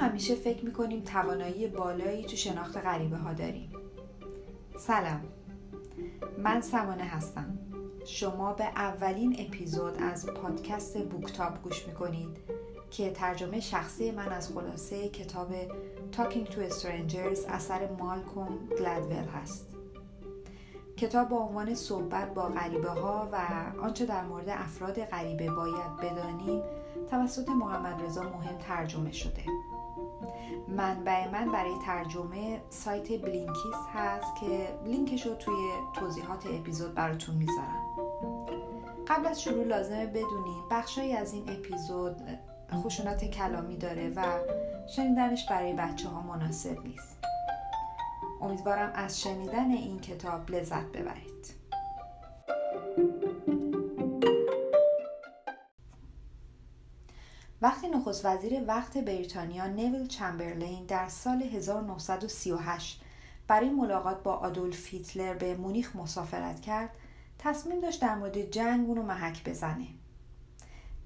همیشه فکر می‌کنیم توانایی بالایی تو شناخت غریبه ها داریم. سلام. من سمانه هستم. شما به اولین اپیزود از پادکست بوکتاب گوش می‌کنید که ترجمه شخصی من از خلاصه کتاب Talking to Strangers اثر مالکوم گلدول هست. کتاب با عنوان صحبت با غریبه ها و آنچه در مورد افراد غریبه باید بدانیم توسط محمد رضا مهم ترجمه شده. منبع من برای ترجمه سایت بلینکیس هست که لینکش رو توی توضیحات اپیزود براتون می‌ذارم. قبل از شروع لازمه بدونیم بخشایی از این اپیزود خشونت کلامی داره و شنیدنش برای بچه ها مناسب نیست. امیدوارم از شنیدن این کتاب لذت ببرید. نخست وزیر وقت بریتانیا نیویل چمبرلین در سال 1938 برای ملاقات با آدولف هیتلر به مونیخ مسافرت کرد تصمیم داشت در مورد جنگ اونو محک بزنه.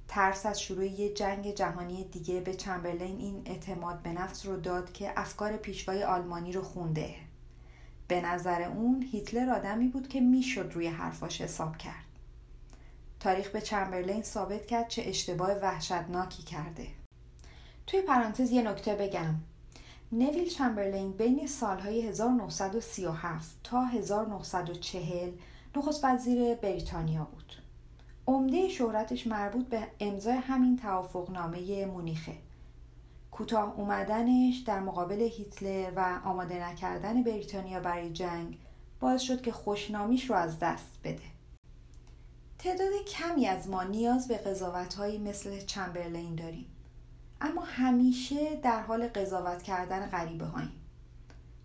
ترس از شروع یه جنگ جهانی دیگه به چمبرلین این اعتماد به نفس رو داد که افکار پیشوای آلمانی رو خونده. به نظر اون هیتلر آدمی بود که می‌شد روی حرفاش حساب کرد. تاریخ به چمبرلین ثابت کرد چه اشتباه وحشتناکی کرده. توی پرانتز یه نکته بگم. نویل چمبرلین بین سالهای 1937 تا 1940 نخست وزیر بریتانیا بود. عمده شهرتش مربوط به امضای همین توافقنامه مونیخه. کوتاه اومدنش در مقابل هیتلر و آماده نکردن بریتانیا برای جنگ باعث شد که خوشنامیش رو از دست بده. تعداد کمی از ما نیاز به قضاوتهایی مثل چمبرلین داریم. اما همیشه در حال قضاوت کردن غریبه هاییم.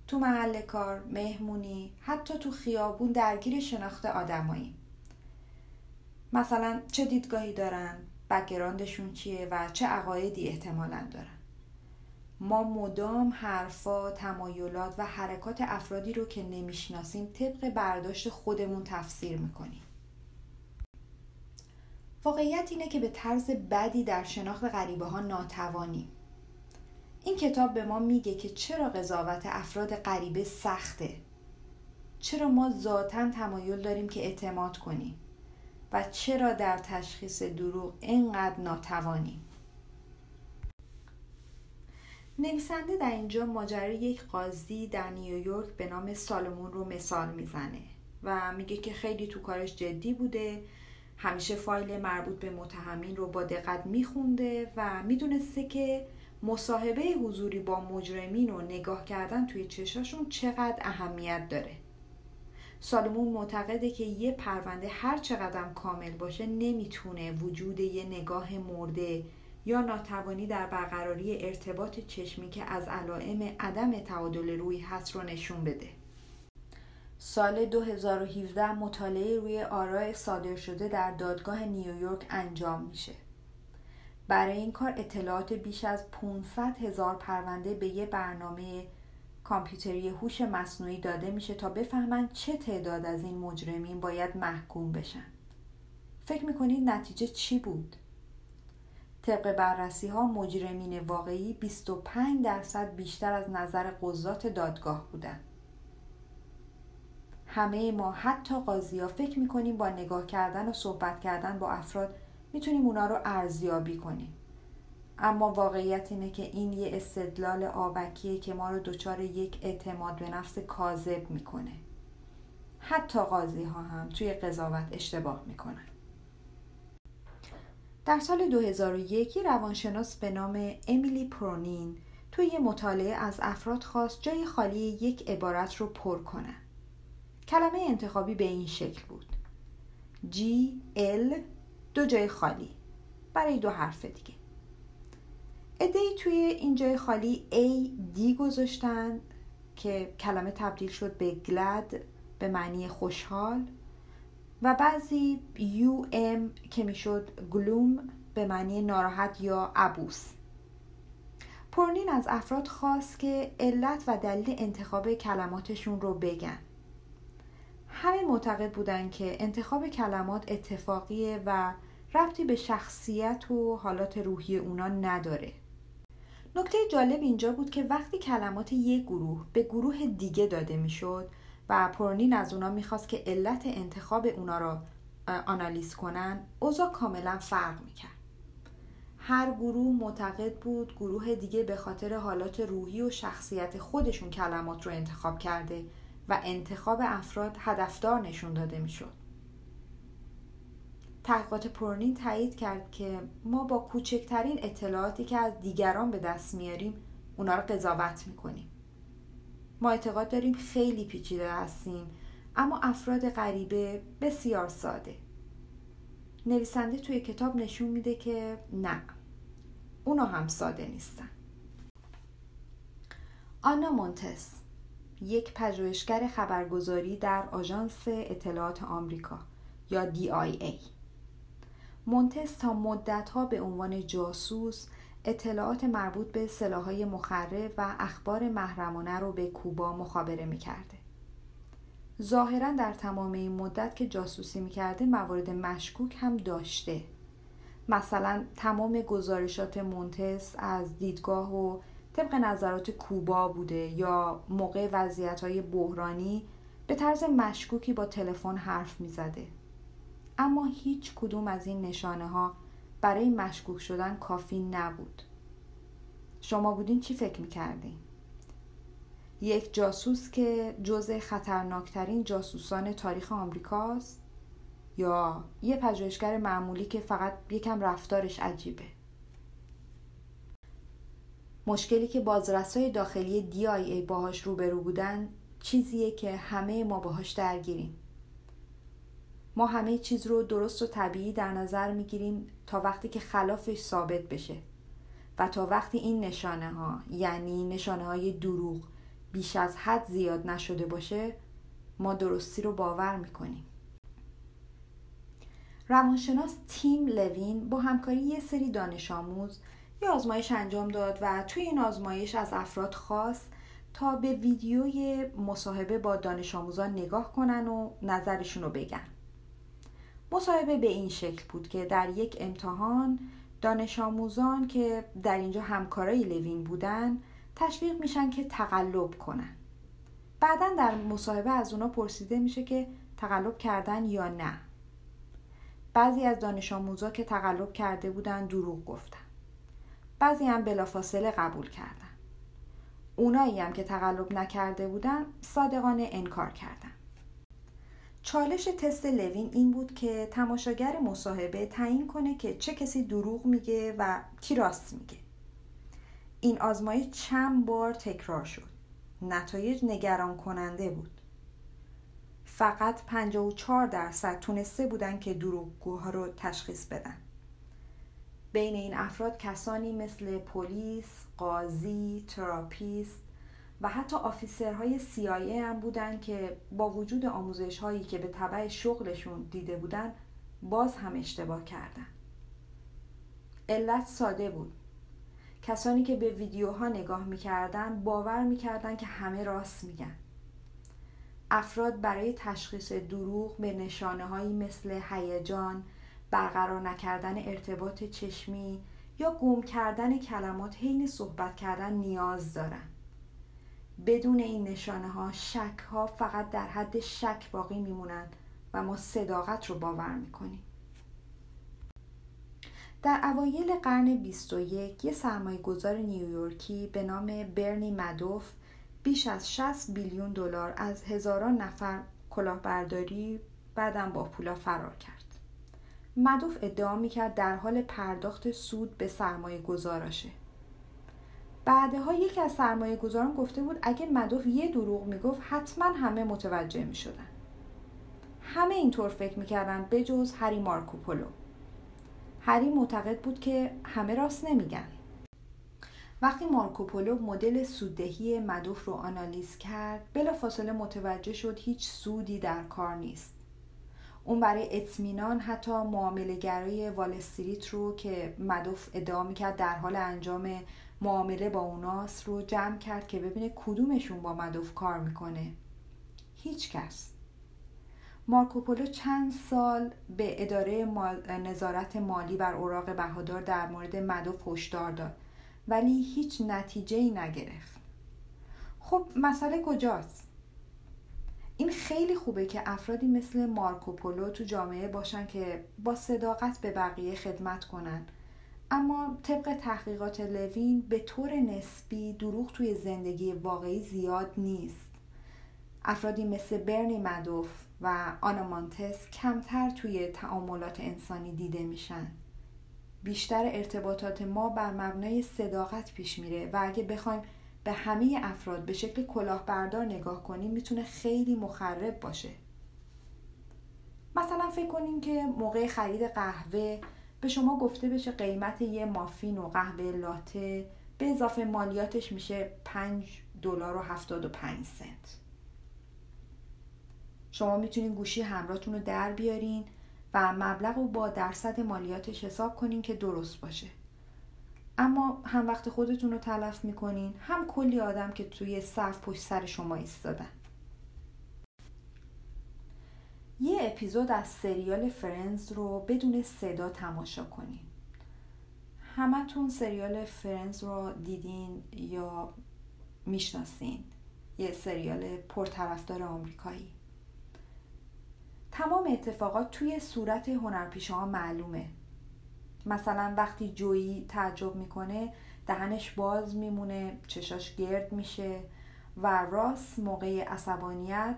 تو محل کار، مهمونی، حتی تو خیابون درگیر شناخت آدماییم. مثلا چه دیدگاهی دارن، background شون چیه و چه عقایدی احتمالا دارن. ما مدام حرفا، تمایلات و حرکات افرادی رو که نمی‌شناسیم طبق برداشت خودمون تفسیر می‌کنیم. واقعیت اینه که به طرز بدی در شناخت غریبه ها ناتوانیم این کتاب به ما میگه که چرا قضاوت افراد غریبه سخته؟ چرا ما ذاتا تمایل داریم که اعتماد کنیم؟ و چرا در تشخیص دروغ اینقدر ناتوانیم نویسنده در اینجا ماجرای یک قاضی در نیویورک به نام سالمون رو مثال می‌زنه و میگه که خیلی تو کارش جدی بوده همیشه فایل مربوط به متهمین رو با دقت میخونده و می‌دونسته که مصاحبه حضوری با مجرمین و نگاه کردن توی چشاشون چقدر اهمیت داره. سالمون معتقده که یه پرونده هر چقدر کامل باشه نمی‌تونه وجود یه نگاه مرده یا ناتوانی در برقراری ارتباط چشمی که از علائم عدم تعادل روی هست رو نشون بده. سال 2017 مطالعه روی آرای صادر شده در دادگاه نیویورک انجام میشه. برای این کار اطلاعات بیش از 500 هزار پرونده به یه برنامه کامپیوتری هوش مصنوعی داده میشه تا بفهمن چه تعداد از این مجرمین باید محکوم بشن. فکر می‌کنید نتیجه چی بود؟ طبق بررسی ها مجرمین واقعی 25 درصد بیشتر از نظر قضات دادگاه بودن همه ما حتی قاضی ها فکر می‌کنیم با نگاه کردن و صحبت کردن با افراد می‌تونیم اونا رو ارزیابی کنیم. اما واقعیت اینه که این یه استدلال آبکیه که ما رو دچار یک اعتماد به نفس کاذب می‌کنه. حتی قاضی ها هم توی قضاوت اشتباه می‌کنن. در سال 2001 روانشناس به نام امیلی پرونین توی یه مطالعه از افراد خواست جای خالی یک عبارت رو پر کنن. کلمه انتخابی به این شکل بود. G L دو جای خالی برای دو حرف دیگه. ادهی توی این جای خالی A D گذاشتن که کلمه تبدیل شد به glad به معنی خوشحال. و بعضی U M که می‌شد glum به معنی ناراحت یا عبوس. پرونین از افراد خواست که علت و دلیل انتخاب کلماتشون رو بگن. همه معتقد بودن که انتخاب کلمات اتفاقیه و ربطی به شخصیت و حالات روحی اونا نداره. نکته جالب اینجا بود که وقتی کلمات یک گروه به گروه دیگه داده می‌شد و پرنین از اونا می‌خواست که علت انتخاب اونا را آنالیز کنن اوضاع کاملا فرق می‌کرد. هر گروه معتقد بود گروه دیگه به خاطر حالات روحی و شخصیت خودشون کلمات رو انتخاب کرده و انتخاب افراد هدفدار نشون داده می‌شد. تحقیقات پرنین تایید کرد که ما با کوچکترین اطلاعاتی که از دیگران به دست میاریم اونا رو قضاوت می‌کنیم. ما اعتقاد داریم خیلی پیچیده هستیم اما افراد غریبه بسیار ساده. نویسنده توی کتاب نشون میده که نه اونا هم ساده نیستن. آنا مونتس یک پژوهشگر خبرگزاری در آژانس اطلاعات آمریکا یا DIA مونتس تا مدتها به عنوان جاسوس اطلاعات مربوط به سلاحهای مخرب و اخبار محرمانه رو به کوبا مخابره می‌کرده. ظاهرا در تمام این مدت که جاسوسی می‌کرده موارد مشکوک هم داشته. مثلا تمام گزارشات مونتس از دیدگاه و طبق نظرات کوبا بوده یا موقع وضعیت های بحرانی به طرز مشکوکی با تلفن حرف می‌زده. اما هیچ کدوم از این نشانه ها برای مشکوک شدن کافی نبود. شما بودین چی فکر می‌کردین؟ یک جاسوس که جزء خطرناکترین جاسوسان تاریخ آمریکاست یا یه پژوهشگر معمولی که فقط یکم رفتارش عجیبه؟ مشکلی که بازرسای داخلی DIA باهاش روبرو بودن چیزیه که همه ما باهاش درگیریم. ما همه چیز رو درست و طبیعی در نظر می‌گیریم تا وقتی که خلافش ثابت بشه و تا وقتی این نشانه ها یعنی نشانه های دروغ بیش از حد زیاد نشده باشه ما درستی رو باور می‌کنیم. روانشناس تیم لوین با همکاری یه سری دانش آموز یه آزمایش انجام داد و توی این آزمایش از افراد خواست تا به ویدیوی مصاحبه با دانش آموزان نگاه کنن و نظرشون رو بگن. مصاحبه به این شکل بود که در یک امتحان دانش آموزان که در اینجا همکارای لوین بودن تشویق میشن که تقلب کنن. بعدا در مصاحبه از اونا پرسیده میشه که تقلب کردن یا نه. بعضی از دانش آموزا که تقلب کرده بودن دروغ گفتن. بعضی هم بلافاصله قبول کردن. اونایی هم که تقلب نکرده بودن صادقانه انکار کردن. چالش تست لوین این بود که تماشاگر مصاحبه تعیین کنه که چه کسی دروغ میگه و کی راست میگه. این آزمایش چند بار تکرار شد. نتایج نگران کننده بود. فقط 54 درصد تونسته بودن که دروغگوها رو تشخیص بدن. بین این افراد کسانی مثل پلیس، قاضی، تراپیست و حتی officer های CIA هم بودن که با وجود آموزش هایی که به طبع شغلشون دیده بودن باز هم اشتباه کردن. علت ساده بود. کسانی که به ویدیوها نگاه می‌کردن باور می‌کردن که همه راست میگن. افراد برای تشخیص دروغ به نشانه هایی مثل هیجان، برقرار نکردن ارتباط چشمی یا گم کردن کلمات حین صحبت کردن نیاز دارند. بدون این نشانه ها شک ها فقط در حد شک باقی میمونند و ما صداقت رو باور می‌کنیم در اوایل قرن 21 یه سرمایه گذار نیویورکی به نام برنی مدوف بیش از 60 بیلیون دلار از هزاران نفر کلاهبرداری بعدم با پولا فرار کرد. مدوف ادعا می‌کرد در حال پرداخت سود به سرمایه گذاراشه. بعدها یکی از سرمایه گذاران گفته بود اگه مدوف یه دروغ می‌گفت حتما همه متوجه می‌شدن. همه اینطور فکر می‌کردن بجز هری مارکوپولو. هری معتقد بود که همه راست نمیگن. وقتی مارکوپولو مدل سوددهی مدوف رو آنالیز کرد بلافاصله متوجه شد هیچ سودی در کار نیست اون برای اطمینان حتی معامله گرای وال استریت رو که مدوف ادعا می‌کرد در حال انجام معامله با اوناست رو جمع کرد که ببینه کدومشون با مدوف کار می‌کنه. هیچ کس. مارکوپولو چند سال به اداره نظارت مالی بر اوراق بهادار در مورد مدوف هشدار داد ولی هیچ نتیجه ای نگرفت. خب مسئله کجاست؟ این خیلی خوبه که افرادی مثل مارکوپولو تو جامعه باشن که با صداقت به بقیه خدمت کنن. اما طبق تحقیقات لوین به طور نسبی دروغ توی زندگی واقعی زیاد نیست. افرادی مثل برنی مدوف و آنامانتس کمتر توی تعاملات انسانی دیده میشن. بیشتر ارتباطات ما بر مبنای صداقت پیش میره و اگه بخوایم به همه افراد به شکل کلاهبردار نگاه کنیم می‌تونه خیلی مخرب باشه. مثلا فکر کنیم که موقع خرید قهوه به شما گفته بشه قیمت یه مافین و قهوه لاته به اضافه مالیاتش میشه 5 دلار و 75 سنت. شما می‌تونین گوشی همراهتون رو در بیارین و مبلغ رو با درصد مالیاتش حساب کنین که درست باشه. اما هم وقت خودتون رو تلف می‌کنین هم کلی آدم که توی صف پشت سر شما ایستادن. یه اپیزود از سریال فرنز رو بدون صدا تماشا کنین. همتون سریال فرنز رو دیدین یا می‌شناسین؟ یه سریال پرطرفدار آمریکایی. تمام اتفاقات توی صورت هنرپیشه ها معلومه. مثلا وقتی جویی تعجب می‌کنه دهنش باز میمونه چشاش گرد میشه و راس موقع عصبانیت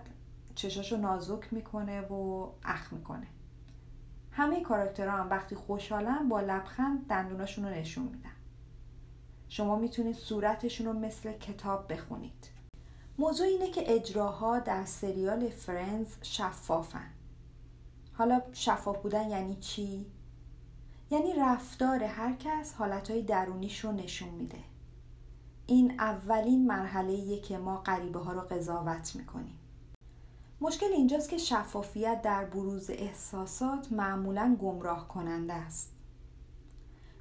چشاشو نازک می‌کنه و اخ می‌کنه. همه کاراکترها هم وقتی خوشحالن با لبخند دندوناشون رو نشون میدن. شما می‌تونید صورتشون رو مثل کتاب بخونید. موضوع اینه که اجراها در سریال فرنز شفافن. حالا شفاف بودن یعنی چی؟ یعنی رفتار هر کس حالتهای درونیش رو نشون میده. این اولین مرحله که ما غریبه ها رو قضاوت می‌کنیم. مشکل اینجاست که شفافیت در بروز احساسات معمولا گمراه کننده است.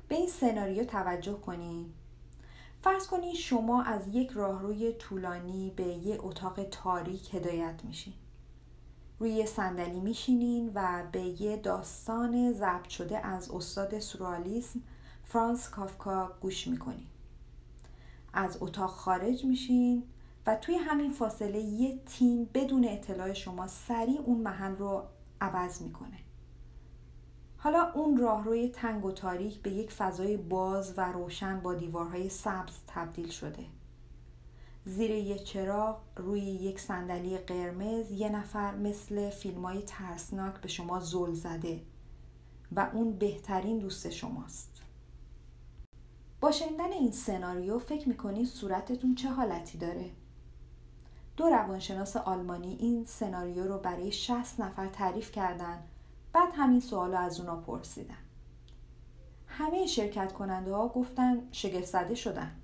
به این سناریو توجه کنید فرض کنید شما از یک راهروی طولانی به یک اتاق تاریک هدایت میشین. روی صندلی میشینین و به یه داستان ضبط شده از استاد سورالیسم فرانس کافکا گوش می‌کنین. از اتاق خارج میشین و توی همین فاصله یه تیم بدون اطلاع شما سریع اون محل رو عوض می‌کنه. حالا اون راهروی تنگ و تاریک به یک فضای باز و روشن با دیوارهای سبز تبدیل شده. زیر یه چراغ روی یک صندلی قرمز یه نفر مثل فیلم های ترسناک به شما زل زده و اون بهترین دوست شماست. با شنیدن این سناریو فکر می‌کنید صورتتون چه حالتی داره؟ دو روانشناس آلمانی این سناریو رو برای 60 نفر تعریف کردن بعد همین سوال از اونا پرسیدن. همه شرکت کننده ها گفتن شگفت زده شدن.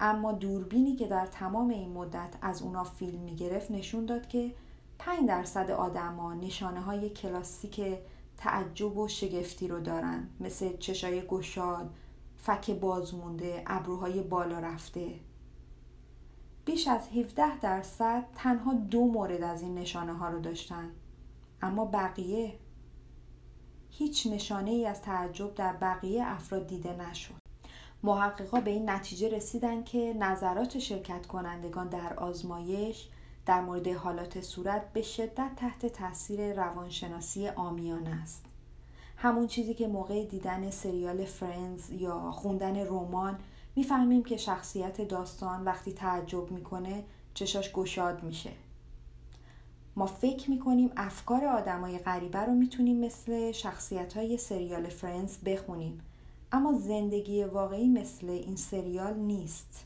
اما دوربینی که در تمام این مدت از اونا فیلم می‌گرفت نشون داد که 5 درصد آدما نشانه های کلاسیک تعجب و شگفتی رو دارن. مثل چشای گشاد، فک بازمونده، ابروهای بالا رفته. بیش از 17 درصد تنها دو مورد از این نشانه ها رو داشتن. اما بقیه؟ هیچ نشانه ای از تعجب در بقیه افراد دیده نشد. محققا به این نتیجه رسیدن که نظرات شرکت کنندگان در آزمایش در مورد حالات صورت به شدت تحت تاثیر روانشناسی آمیان است. همون چیزی که موقع دیدن سریال فرنز یا خوندن رمان می‌فهمیم که شخصیت داستان وقتی تعجب می‌کنه چشاش گشاد میشه. ما فکر می‌کنیم افکار آدمای غریبه رو می‌تونیم مثل شخصیت های سریال فرنز بخونیم. اما زندگی واقعی مثل این سریال نیست.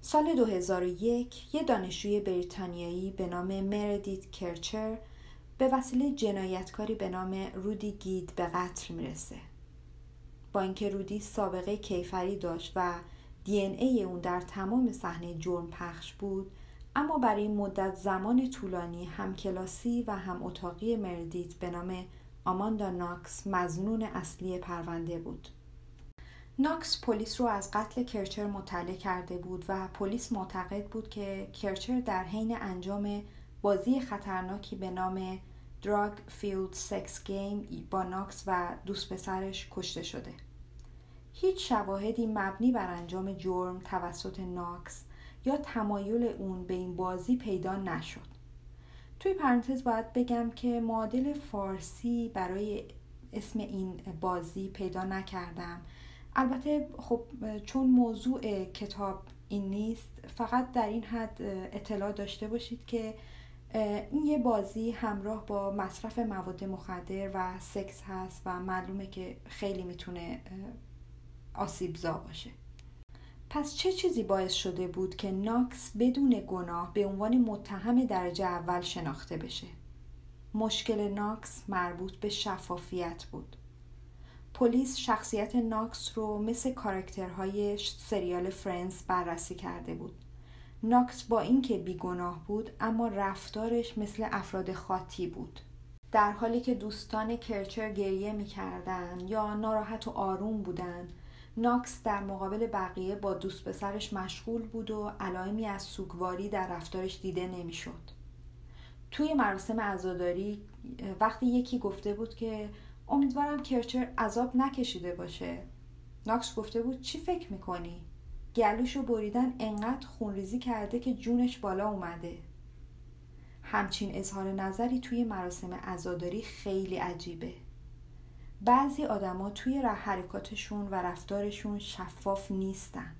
سال 2001 یه دانشجوی بریتانیایی به نام مردیت کرچر به وسیله جنایتکاری به نام رودی گید به قتل می‌رسه. با اینکه رودی سابقه کیفری داشت و دی ای اون در تمام صحنه جرم پخش بود اما برای این مدت زمان طولانی هم کلاسی و هم اتاقی مردیت به نام آماندا ناکس مظنون اصلی پرونده بود. ناکس پلیس رو از قتل کرچر مطلع کرده بود و پلیس معتقد بود که کرچر در حین انجام بازی خطرناکی به نام drug-fueled sex game با ناکس و دوست پسرش کشته شده. هیچ شواهدی مبنی بر انجام جرم توسط ناکس یا تمایل اون به این بازی پیدا نشد. توی پرانتز باید بگم که معادل فارسی برای اسم این بازی پیدا نکردم. البته خب چون موضوع کتاب این نیست فقط در این حد اطلاع داشته باشید که این یه بازی همراه با مصرف مواد مخدر و سکس هست و معلومه که خیلی می‌تونه آسیبزا باشه. پس چه چیزی باعث شده بود که ناکس بدون گناه به عنوان متهم درجه اول شناخته بشه؟ مشکل ناکس مربوط به شفافیت بود. پلیس شخصیت ناکس رو مثل کارکترهای سریال Friends بررسی کرده بود. ناکس با اینکه بیگناه بود اما رفتارش مثل افراد خاطی بود. در حالی که دوستان کرچر گریه می‌کردن یا ناراحت و آروم بودن ناکس در مقابل بقیه با دوست پسرش مشغول بود و علائمی از سوگواری در رفتارش دیده نمی‌شد. توی مراسم عزاداری وقتی یکی گفته بود که امیدوارم کرچر عذاب نکشیده باشه ناکس گفته بود چی فکر می‌کنی؟ گلوشو بریدن انقدر خونریزی کرده که جونش بالا اومده همچین اظهار نظری توی مراسم عزاداری خیلی عجیبه بعضی آدما توی حرکاتشون و رفتارشون شفاف نیستن.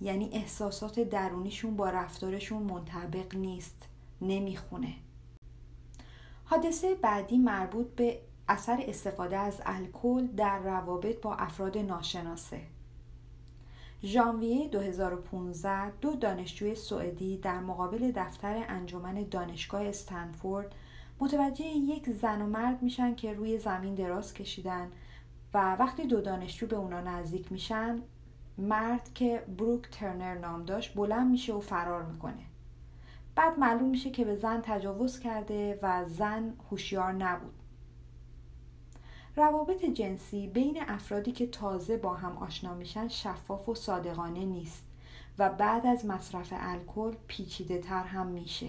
یعنی احساسات درونیشون با رفتارشون منطبق نیست نمی‌خونه. حادثه بعدی مربوط به اثر استفاده از الکل در روابط با افراد ناشناسه. ژانویه 2015 دو دانشجوی سوئدی در مقابل دفتر انجمن دانشگاه استنفورد متوجه یک زن و مرد میشن که روی زمین دراز کشیدن و وقتی دو دانشجو به اونا نزدیک میشن مرد که بروک ترنر نام داشت بلند میشه و فرار می‌کنه. بعد معلوم میشه که به زن تجاوز کرده و زن هوشیار نبود. روابط جنسی بین افرادی که تازه با هم آشنا میشن شفاف و صادقانه نیست و بعد از مصرف الکل پیچیده تر هم میشه.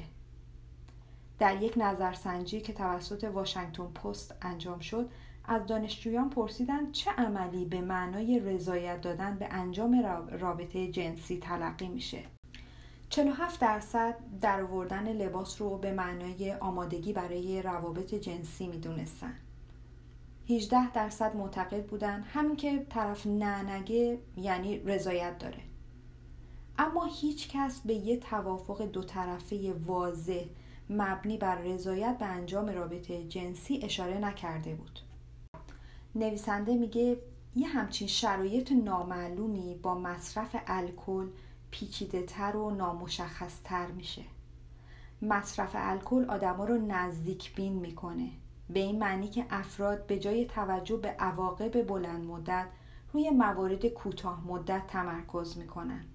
در یک نظرسنجی که توسط واشنگتن پست انجام شد از دانشجویان پرسیدند چه عملی به معنای رضایت دادن به انجام رابطه جنسی تلقی میشه. 47 درصد در آوردن لباس رو به معنای آمادگی برای روابط جنسی می‌دونستن. 18 درصد معتقد بودن همین که طرف ننگه یعنی رضایت داره. اما هیچ کس به یه توافق دو طرفه واضح مبنی بر رضایت به انجام رابطه جنسی اشاره نکرده بود. نویسنده میگه یه همچین شرایط نامعلومی با مصرف الکل پیچیده تر و نامشخص تر میشه. مصرف الکل آدما رو نزدیک بین می‌کنه. به این معنی که افراد به جای توجه به عواقب بلند مدت روی موارد کوتاه مدت تمرکز می‌کنن.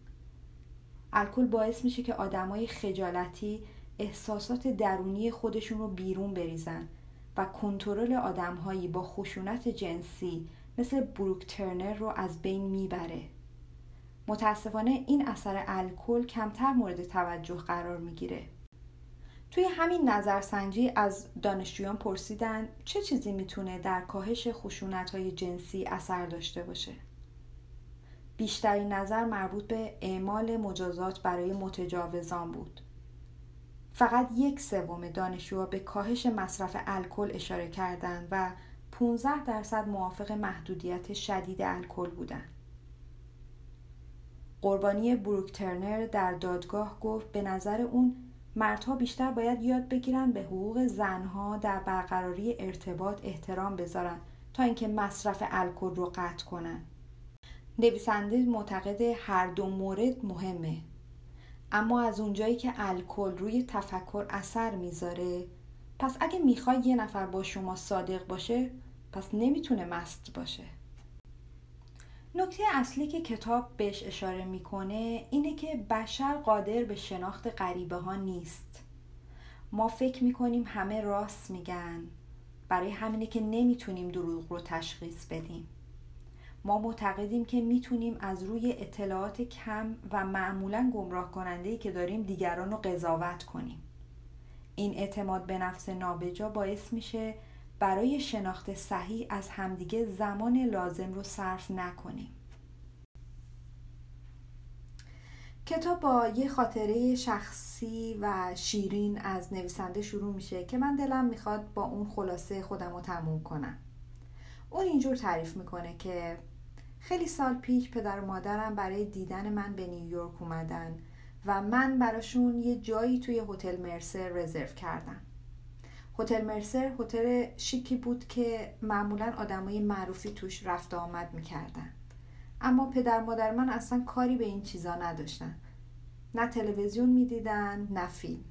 الکل باعث میشه که آدمای خجالتی احساسات درونی خودشون رو بیرون بریزن و کنترل آدمهایی با خشونت جنسی مثل بروک ترنر رو از بین می‌بره. متاسفانه این اثر الکل کمتر مورد توجه قرار می‌گیره. توی همین نظرسنجی از دانشجویان پرسیدن چه چیزی می‌تونه در کاهش خشونت های جنسی اثر داشته باشه. بیشترین نظر مربوط به اعمال مجازات برای متجاوزان بود. فقط یک سوم دانشجوها به کاهش مصرف الکل اشاره کردند و 15 درصد موافق محدودیت شدید الکل بودند. قربانی بروک ترنر در دادگاه گفت به نظر اون مردها بیشتر باید یاد بگیرن به حقوق زنها در برقراری ارتباط احترام بذارن تا اینکه مصرف الکل رو قطع کنن. نویسنده معتقد هر دو مورد مهمه اما از اونجایی که الکل روی تفکر اثر می‌ذاره پس اگه می‌خوای یه نفر با شما صادق باشه پس نمی‌تونه مست باشه. نکته اصلی که کتاب بهش اشاره می‌کنه اینه که بشر قادر به شناخت غریبه ها نیست. ما فکر می‌کنیم همه راست میگن. برای همینه که نمی‌تونیم دروغ رو تشخیص بدیم. ما معتقدیم که می‌تونیم از روی اطلاعات کم و معمولا گمراه کننده که داریم دیگران رو قضاوت کنیم. این اعتماد به نفس نابجا باعث میشه برای شناخت صحیح از همدیگه زمان لازم رو صرف نکنیم. کتاب با یه خاطره شخصی و شیرین از نویسنده شروع میشه که من دلم می‌خواد با اون خلاصه خودم رو تموم کنم. اون اینجور تعریف می‌کنه که خیلی سال پیش پدر و مادرم برای دیدن من به نیویورک اومدن و من براشون یه جایی توی هتل مرسر رزرو کردم. هتل مرسر هتل شیکی بود که معمولا آدمای معروفی توش رفت آمد می‌کردن. اما پدر مادر من اصلا کاری به این چیزا نداشتن. نه تلویزیون می‌دیدن نه فیلم.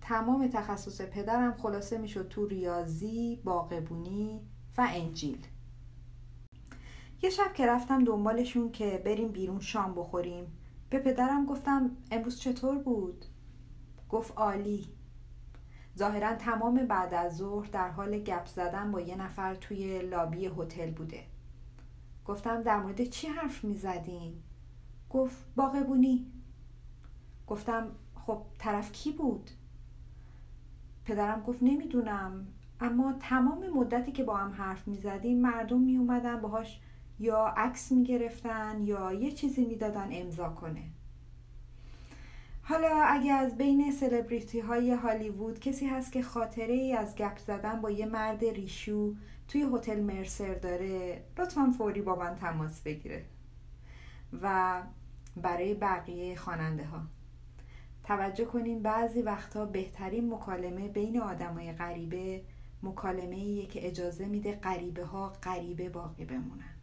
تمام تخصص پدرم خلاصه می‌شد تو ریاضی، باغبونی و انجیل. یه شب که رفتم دنبالشون که بریم بیرون شام بخوریم به پدرم گفتم امروز چطور بود؟ گفت عالی ظاهرا تمام بعد از ظهر در حال گپ زدن با یه نفر توی لابی هتل بوده گفتم در مورد چی حرف می زدین؟ گفت باغبونی گفتم خب طرف کی بود؟ پدرم گفت نمی‌دونم اما تمام مدتی که با هم حرف می زدیم مردم می اومدن باهاش یا عکس می گرفتن یا یه چیزی می دادن امضا کنه. حالا اگه از بین سلبریتی های هالیوود کسی هست که خاطره ای از گپ زدن با یه مرد ریشو توی هتل مرسر داره لطفا فوری با من تماس بگیره. و برای بقیه خواننده ها توجه کنیم بعضی وقتا بهترین مکالمه بین آدمای غریبه مکالمه ایه که اجازه میده غریبه ها غریبه باقی بمونن.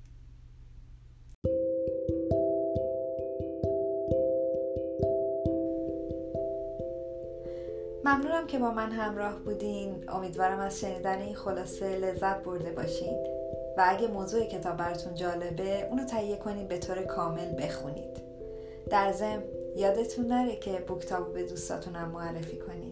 ممنونم که با من همراه بودین. امیدوارم از شنیدن این خلاصه لذت برده باشین. و اگه موضوع کتاب براتون جالبه اونو تهیه کنین به طور کامل بخونید. در ضمن یادتون نره که بوکتاب به دوستاتونم معرفی کنید